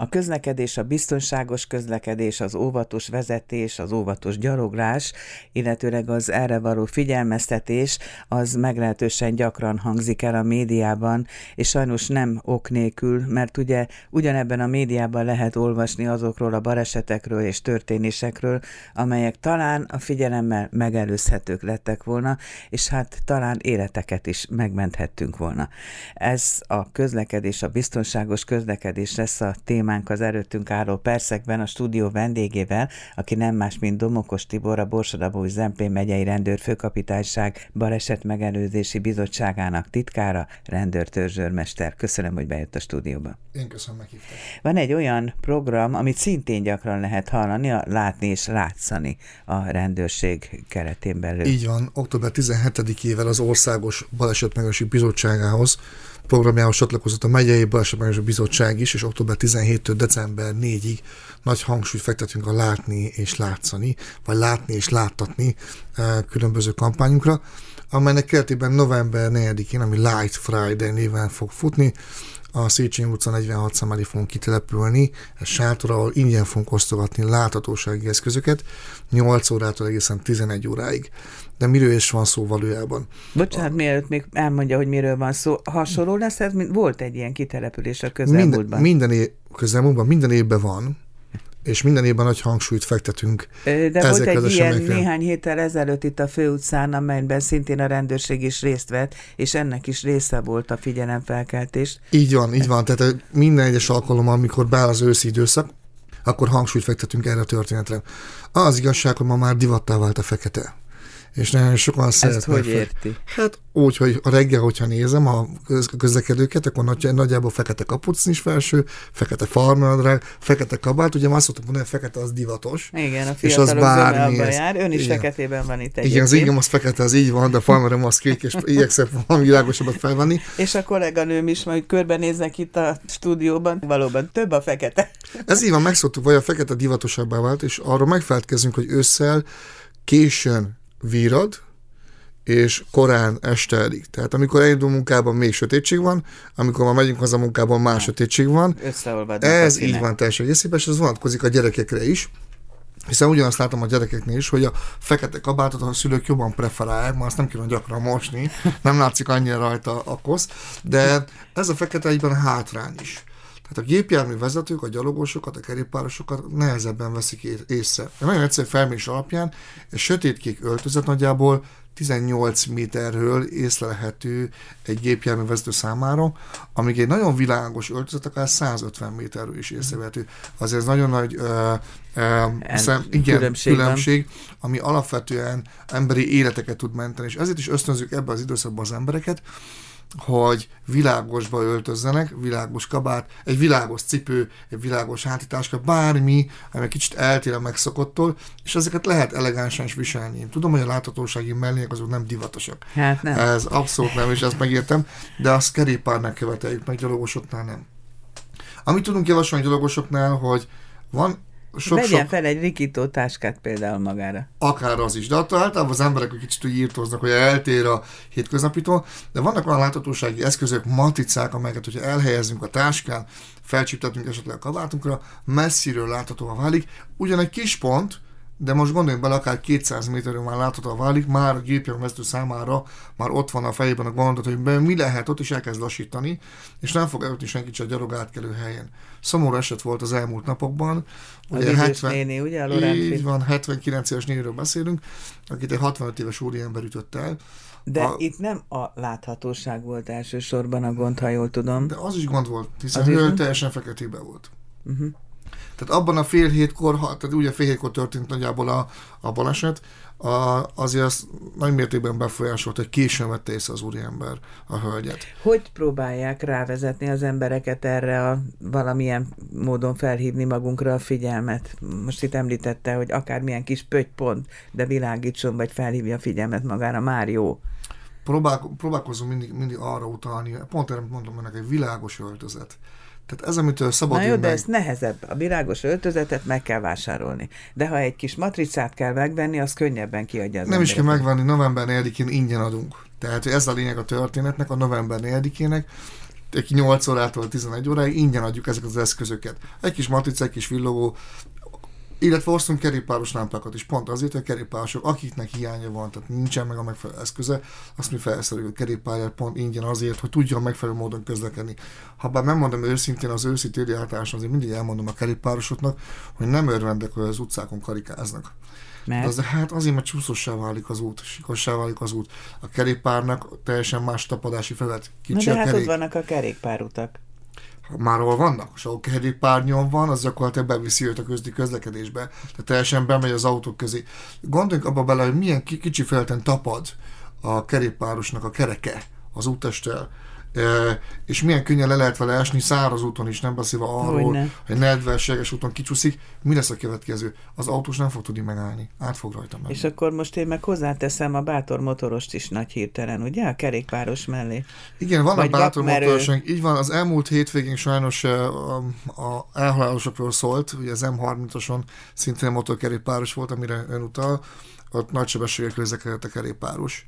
A közlekedés, a biztonságos közlekedés, az óvatos vezetés, az óvatos gyaloglás, illetőleg az erre való figyelmeztetés, az meglehetősen gyakran hangzik el a médiában, és sajnos nem ok nélkül, mert ugye ugyanebben a médiában lehet olvasni azokról a balesetekről és történésekről, amelyek talán a figyelemmel megelőzhetők lettek volna, és hát talán életeket is megmenthettünk volna. Ez a közlekedés, a biztonságos közlekedés lesz a téma témánk az előttünk álló percekben a stúdió vendégével, aki nem más, mint Domokos Tibor, a Borsadabói Zempén megyei rendőrfőkapitányság baleset megelőzési bizottságának titkára, rendőrtörzsőrmester. Köszönöm, hogy bejött a stúdióba. Én köszönöm, meghívtak. Van egy olyan program, amit szintén gyakran lehet hallani, a látni és látszani a rendőrség keretén belül. Így van, október 17-ével az Országos Balesetmegelőzési Bizottságához programjához csatlakozott a Megyei Balesetmegelőzési Bizottság is, és október 17-től december 4-ig nagy hangsúlyt fektetünk a látni és látszani, vagy látni és láttatni eh, különböző kampányunkra, amelynek keretében november 4-én, ami Light Friday néven fog futni, a Széchenyi utca 46 szem elé fogunk kitelepülni, ez sátor, ahol ingyen fogunk osztogatni láthatósági eszközöket, 8 órától egészen 11 óráig. De miről is van szó valójában? Bocsánat, a... mielőtt még elmondja, hogy miről van szó. Hasonló lesz ez, volt egy ilyen kitelepülés a közelmúltban? Minden, minden év, közelmúltban, minden évben van, és minden évben nagy hangsúlyt fektetünk De volt egy ilyen néhány héttel ezelőtt itt a főutcán, amelyben szintén a rendőrség is részt vett, és ennek is része volt a figyelemfelkeltés. Így van, így van. Tehát minden egyes alkalommal, amikor beáll az őszi időszak, akkor hangsúlyt fektetünk erre a történetre. Az igazság, hogy ma már divattá vált a fekete és nagyon sokan szeretnek. hogy érti? Hát úgy, hogy a reggel, hogyha nézem a közlekedőket, akkor nagy, nagyjából fekete kapucnis felső, fekete farmeradrág, fekete kabát, ugye már szoktuk mondani, hogy fekete az divatos. Igen, a és az bármi jár. Ön is igen. feketében van itt egyébként. Igen, az ingem az fekete, az így van, de a farmerem az kék, és igyekszem valami világosabbat felvenni. És a kolléganőm is majd körbenéznek itt a stúdióban, valóban több a fekete. Ez így van, megszoktuk, vagy a fekete divatosabbá vált, és arról megfelelkezünk, hogy ősszel későn vírad, és korán este elég. Tehát amikor elindul munkában még sötétség van, amikor már megyünk haza munkában már sötétség van. Ez így van teljesen egészében, és ez vonatkozik a gyerekekre is. Hiszen ugyanazt látom a gyerekeknél is, hogy a fekete kabátot a szülők jobban preferálják, már azt nem kell gyakran mosni, nem látszik annyira rajta a kosz, de ez a fekete egyben hátrány is. Tehát a gépjármű vezetők, a gyalogosokat, a kerékpárosokat nehezebben veszik észre. De nagyon egyszerű felmérés alapján egy sötétkék öltözet nagyjából 18 méterről észlelhető egy gépjármű vezető számára, amíg egy nagyon világos öltözet akár 150 méterről is észrevehető. Azért ez nagyon nagy ö, ö, szem, igen, különbség, különbség ami alapvetően emberi életeket tud menteni, és ezért is ösztönzük ebbe az időszakban az embereket, hogy világosba öltözzenek, világos kabát, egy világos cipő, egy világos hátitáska, bármi, ami egy kicsit eltér a megszokottól, és ezeket lehet elegánsan is viselni. Én tudom, hogy a láthatósági mellények azok nem divatosak. Hát nem. Ez abszolút nem, és ezt megértem, de azt kerékpárnál követeljük, meg gyalogosoknál nem. Amit tudunk javasolni gyalogosoknál, hogy van sok, Vegyen sok... fel egy rikító táskát például magára. Akár az is, de attól általában az emberek egy kicsit úgy írtóznak, hogy eltér a hétköznapitól, de vannak olyan láthatósági eszközök, matricák, amelyeket, hogyha elhelyezünk a táskán, felcsíptetünk esetleg a kabátunkra, messziről láthatóvá válik. Ugyan egy kis pont, de most gondoljunk bele, akár 200 méterről már látható válik, már a gépjárművezető számára már ott van a fejében a gondolat, hogy mi lehet ott, is elkezd lassítani, és nem fog elütni senki csak a gyalog átkelő helyen. Szomorú eset volt az elmúlt napokban. Ugye, 70, néni, ugye? A így van, 79 éves néniről beszélünk, akit egy 65 éves úriember ütött el. De a, itt nem a láthatóság volt elsősorban a gond, ha jól tudom. De az is gond volt, hiszen ő teljesen feketében volt. Uh-huh. Tehát abban a fél hétkor, tehát ugye fél hétkor történt nagyjából a, a baleset, a, azért az nagy mértékben befolyásolt, hogy későn vette észre az úriember a hölgyet. Hogy próbálják rávezetni az embereket erre a valamilyen módon felhívni magunkra a figyelmet? Most itt említette, hogy akármilyen kis pöttypont, de világítson, vagy felhívja a figyelmet magára, már jó. Próbál, próbálkozom mindig, mindig arra utalni, pont erre mondom ennek egy világos öltözet. Tehát ez, amitől szabad Na jó, de ez nehezebb. A virágos öltözetet meg kell vásárolni. De ha egy kis matricát kell megvenni, az könnyebben kiadja az Nem is kell megvenni, november 4-én ingyen adunk. Tehát ez a lényeg a történetnek, a november 4-ének. egy 8 órától 11 óráig ingyen adjuk ezeket az eszközöket. Egy kis matrica, egy kis villogó, illetve osztunk kerékpáros lámpákat is, pont azért, hogy a kerékpárosok, akiknek hiánya van, tehát nincsen meg a megfelelő eszköze, azt mi felszereljük a kerékpályát pont ingyen azért, hogy tudjon megfelelő módon közlekedni. Ha bár nem mondom őszintén, az őszi téli azért mindig elmondom a kerékpárosoknak, hogy nem örvendek, hogy az utcákon karikáznak. Mert? Az, hát azért, mert csúszossá válik az út, sikossá válik az út. A kerékpárnak teljesen más tapadási felett. Kicsi Na de hát kerék... ott vannak a kerékpárutak már hol vannak, és ahol kerékpárnyon van, az gyakorlatilag beviszi őt a közdi közlekedésbe, tehát teljesen bemegy az autók közé. Gondoljunk abba bele, hogy milyen kicsi felten tapad a kerékpárosnak a kereke az útestel, és milyen könnyen le lehet vele esni száraz úton is, nem beszélve arról, Hogyne. hogy nedvességes úton kicsúszik, mi lesz a következő? Az autós nem fog tudni megállni, át fog rajta menni. És akkor most én meg hozzáteszem a bátor motorost is nagy hirtelen, ugye? A kerékpáros mellé. Igen, van a bátor motorosunk, így van, az elmúlt hétvégén sajnos a, a elhalálosokról szólt, ugye az M30-oson szintén motorkerékpáros volt, amire ön utal, ott nagy sebességek közlekedett a kerékpáros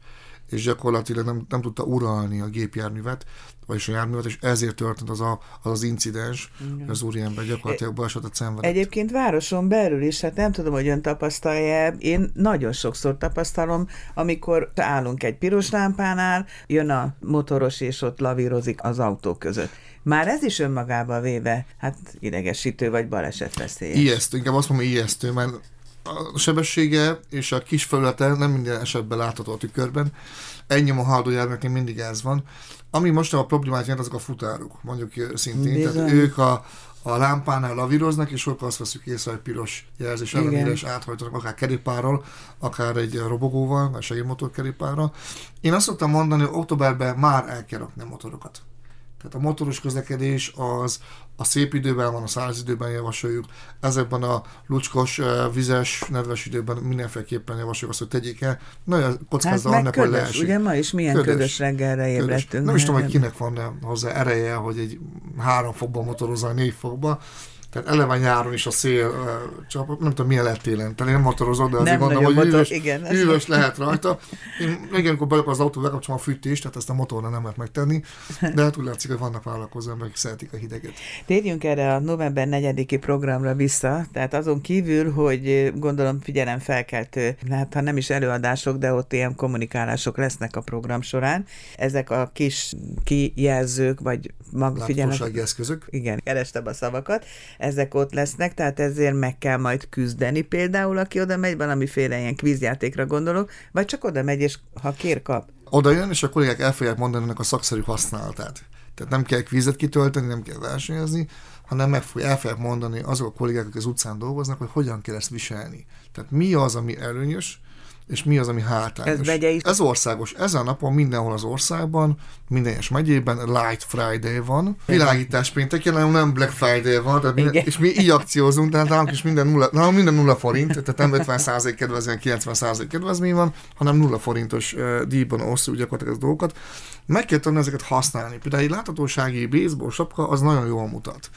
és gyakorlatilag nem, nem tudta uralni a gépjárművet, vagyis a járművet, és ezért történt az a, az, az incidens, Igen. az úriember gyakorlatilag balesetet szenvedett. Egyébként városon belül is, hát nem tudom, hogy ön tapasztalja én nagyon sokszor tapasztalom, amikor állunk egy piros lámpánál, jön a motoros, és ott lavírozik az autó között. Már ez is önmagába véve, hát idegesítő vagy balesetveszélyes. Ijesztő, inkább azt mondom, ijesztő, mert a sebessége és a kis felülete nem minden esetben látható a tükörben. Ennyi a haladójárműeknél mindig ez van. Ami most a problémát jelent, azok a futárok, mondjuk szintén. Bizony. Tehát ők a, a lámpánál lavíroznak, és akkor azt veszük észre, hogy piros jelzés ellenére, és áthajtanak akár kerékpárral, akár egy robogóval, vagy segédmotor kerékpárral. Én azt szoktam mondani, hogy októberben már el kell rakni a motorokat. Tehát a motoros közlekedés az a szép időben van, a száraz időben javasoljuk. Ezekben a lucskos, vizes, nedves időben mindenféleképpen javasoljuk azt, hogy tegyék el. Nagyon kockázza hát annak, hogy leesik. Ugye ma is milyen ködös, ködös reggelre ébredtünk. Nem is tudom, hogy kinek van hozzá ereje, hogy egy három fokban motorozza, négy fokba. Tehát eleve nyáron is a szél csap, nem tudom milyen lett télen, tehát én nem motorozok, de azért nem gondolom, hogy üvös, igen, üvös lehet rajta. Én igen, amikor belakar az autó, bekapcsolom a fűtést, tehát ezt a motorra nem lehet megtenni, de hát úgy látszik, hogy vannak vállalkozók, akik szeretik a hideget. Térjünk erre a november 4-i programra vissza, tehát azon kívül, hogy gondolom figyelem felkeltő, hát ha nem is előadások, de ott ilyen kommunikálások lesznek a program során. Ezek a kis kijelzők, vagy mag figyelem. eszközök. Igen, kerestem a szavakat ezek ott lesznek, tehát ezért meg kell majd küzdeni például, aki oda megy, valamiféle ilyen kvízjátékra gondolok, vagy csak oda megy, és ha kér, kap. Oda jön, és a kollégák el fogják mondani ennek a szakszerű használatát. Tehát nem kell kvízet kitölteni, nem kell versenyezni, hanem meg fog, el fogják mondani azok a kollégák, akik az utcán dolgoznak, hogy hogyan kell ezt viselni. Tehát mi az, ami előnyös, és mi az, ami hátrányos. Ez, is. ez országos. Ezen a napon mindenhol az országban, minden egyes megyében Light Friday van. Világítás péntek, jelen nem Black Friday van, tehát minden, és mi így akciózunk, tehát nálunk is minden nulla, nálunk minden nulla forint, tehát nem 50 kedvezmény, 90 kedvezmény van, hanem nulla forintos uh, díjban osztjuk gyakorlatilag az dolgokat. Meg kell tudni ezeket használni. Például egy láthatósági baseball sapka az nagyon jól mutat.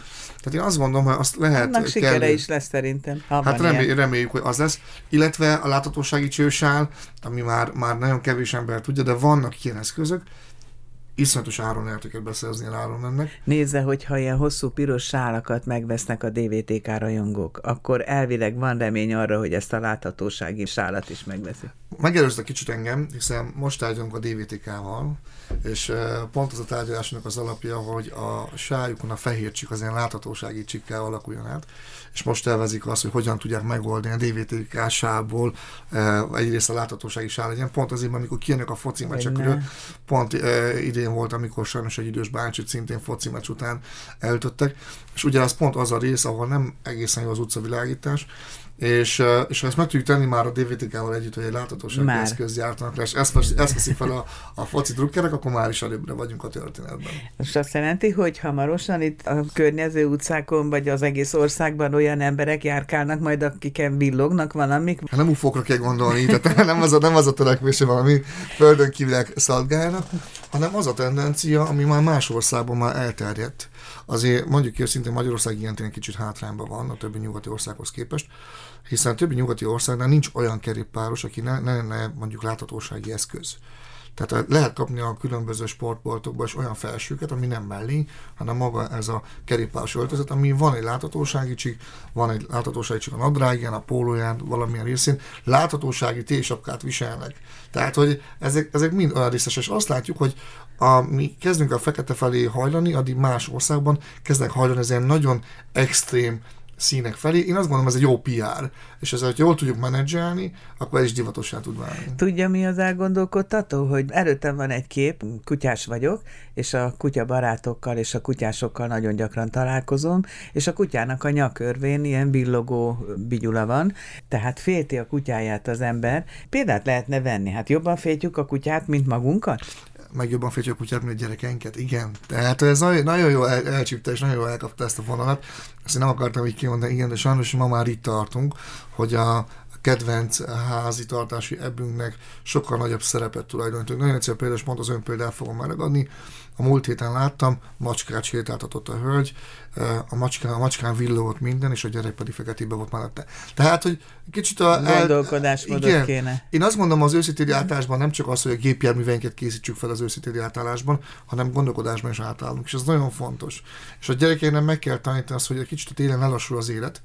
Tehát én azt gondolom, hogy azt lehet... Annak sikere kell... is lesz szerintem. Hát remély, reméljük, hogy az lesz. Illetve a láthatósági csősál, ami már, már nagyon kevés ember tudja, de vannak ilyen eszközök, iszonyatos áron el tudják beszerezni el áron ennek. Nézze, hogyha ilyen hosszú piros sálakat megvesznek a DVTK rajongók, akkor elvileg van remény arra, hogy ezt a láthatósági sálat is megveszi. Megelőztek kicsit engem, hiszen most tárgyalunk a DVTK-val, és pont az a tárgyalásnak az alapja, hogy a sájukon a fehér csik az ilyen láthatósági csikkel alakuljon át, és most elvezik azt, hogy hogyan tudják megoldani a DVTK sából egyrészt a láthatósági sár legyen. Pont azért, amikor kijönnek a foci meccsekről, pont idén volt, amikor sajnos egy idős bácsit szintén foci meccs után eltöttek, és ugye az pont az a rész, ahol nem egészen jó az utcavilágítás, és, és ezt meg tudjuk tenni már a DVTK-val együtt, hogy egy láthatósági eszköz gyártanak le, és ezt, ezt veszik fel a, a foci drukkerek, akkor már is előbbre vagyunk a történetben. És azt jelenti, hogy hamarosan itt a környező utcákon, vagy az egész országban olyan emberek járkálnak majd, akiken villognak valamik? Hát nem ufókra kell gondolni, tehát nem az a, nem az a törekvés, hogy valami földön kívülek szalgálnak, hanem az a tendencia, ami már más országban már elterjedt. Azért mondjuk ki, szintén Magyarország ilyen kicsit hátrányban van a többi nyugati országhoz képest, hiszen többi nyugati országnál nincs olyan kerékpáros, aki ne, ne, ne mondjuk láthatósági eszköz. Tehát lehet kapni a különböző sportboltokban is olyan felsőket, ami nem mellé, hanem maga ez a kerékpáros öltözet, ami van egy láthatósági csík, van egy láthatósági csík a nadrágján, a pólóján, valamilyen részén, láthatósági tésapkát viselnek. Tehát, hogy ezek, ezek mind olyan részes, és azt látjuk, hogy a, mi kezdünk a fekete felé hajlani, addig más országban kezdnek hajlani ez ilyen nagyon extrém színek felé. Én azt gondolom, ez egy jó PR, és ezzel, hogy jól tudjuk menedzselni, akkor ez is divatosá tud válni. Tudja, mi az elgondolkodtató, hogy előttem van egy kép, kutyás vagyok, és a kutya barátokkal és a kutyásokkal nagyon gyakran találkozom, és a kutyának a nyakörvén ilyen billogó bigyula van, tehát félti a kutyáját az ember. Példát lehetne venni, hát jobban féltjük a kutyát, mint magunkat? Meg jobban féltjük a kutyát, mint a gyerekeinket. Igen. Tehát ez nagyon, nagyon jó el, elcsípte, és nagyon jól elkapta ezt a vonalat. Ezt én nem akartam így kimondani, igen, de sajnos ma már itt tartunk, hogy a, kedvenc házi tartási ebbünknek sokkal nagyobb szerepet tulajdonítunk. Nagyon egyszerű példa, és pont az ön példát fogom megadni. A múlt héten láttam, macskát sétáltatott a hölgy, a macskán, a macskán villogott minden, és a gyerek pedig feketébe volt mellette. Tehát, hogy kicsit a... Gondolkodásmódot igen, kéne. Én azt mondom az őszi átállásban nem csak az, hogy a gépjárműveinket készítsük fel az őszi átállásban, hanem gondolkodásban is átállunk, és ez nagyon fontos. És a gyerekeinek meg kell tanítani azt, hogy egy kicsit a télen lelassul az élet,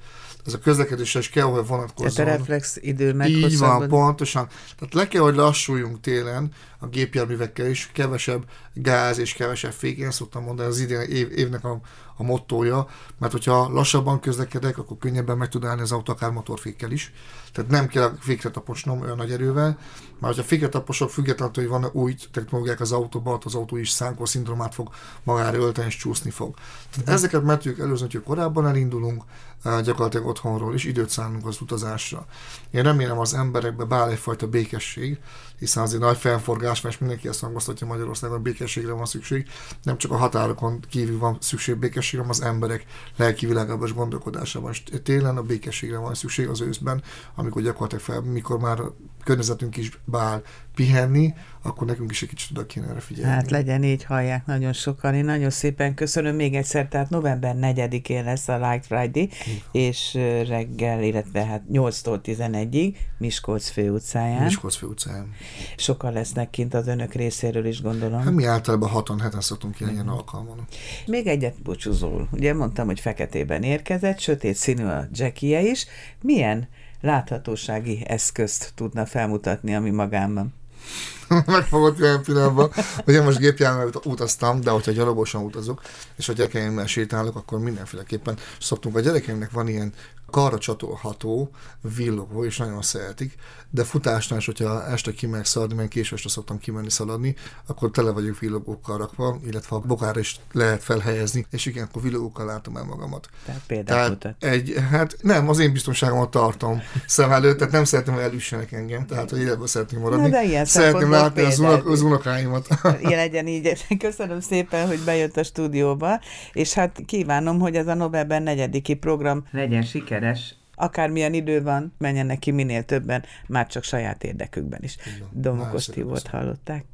ez a közlekedésre is kell, hogy vonatkozzon. Tehát a reflex idő Így van, pontosan. Tehát le kell, hogy lassuljunk télen a gépjárművekkel is, kevesebb gáz és kevesebb fék. Én szoktam mondani, az idén év, évnek a, a mottója, mert hogyha lassabban közlekedek, akkor könnyebben meg tud állni az autó akár motorfékkel is. Tehát nem kell a fékre taposnom olyan nagy erővel, mert ha fékre taposok, függetlenül, hogy van új technológiák az autóban, az autó is szánkor szindromát fog magára ölteni és csúszni fog. Tehát ezeket meg tudjuk előzni, hogy korábban elindulunk, gyakorlatilag otthonról is időt szánunk az utazásra. Én remélem az emberekbe bár egyfajta békesség, hiszen azért nagy felforgás, mert mindenki ezt hangoztatja Magyarországon, békességre van szükség. Nem csak a határokon kívül van szükség békességre, hanem az emberek lelki világában és gondolkodásában. És télen a békességre van szükség az őszben, amikor gyakorlatilag fel, mikor már a környezetünk is bál pihenni, akkor nekünk is egy kicsit oda kéne erre figyelni. Hát legyen így, hallják nagyon sokan. Én nagyon szépen köszönöm még egyszer, tehát november 4-én lesz a Light Friday, és reggel, illetve hát 8-tól 11-ig Miskolc főutcáján. Miskolc főutcáján. Sokan lesznek kint az önök részéről is, gondolom. Hát mi általában haton heten szoktunk ilyen, ilyen alkalmon. Még egyet búcsúzol. Ugye mondtam, hogy feketében érkezett, sötét színű a jackie is. Milyen láthatósági eszközt tudna felmutatni, ami magában? megfogott olyan pillanatban, hogy én most gépjárművel utaztam, de hogyha gyalogosan utazok, és a gyerekeimmel sétálok, akkor mindenféleképpen szoktunk. A gyerekeimnek van ilyen karra csatolható, villogó, és nagyon szeretik, de futásnál is, hogyha este kimegyek szaladni, mert késő este szoktam kimenni szaladni, akkor tele vagyok villogókkal rakva, illetve a bokára is lehet felhelyezni, és igen, akkor villogókkal látom el magamat. Tehát például tehát egy, hát nem, az én biztonságomat tartom szem előtt, tehát nem szeretném, hogy elüssenek engem, tehát hogy életben szeretném maradni. Na, de ilyen szeretném látni az, unok, az unokáimat. legyen így. Köszönöm szépen, hogy bejött a stúdióba, és hát kívánom, hogy ez a november 4 program legyen sikeres, akármilyen idő van, menjenek ki minél többen, már csak saját érdekükben is. Domokos Tibort hallották.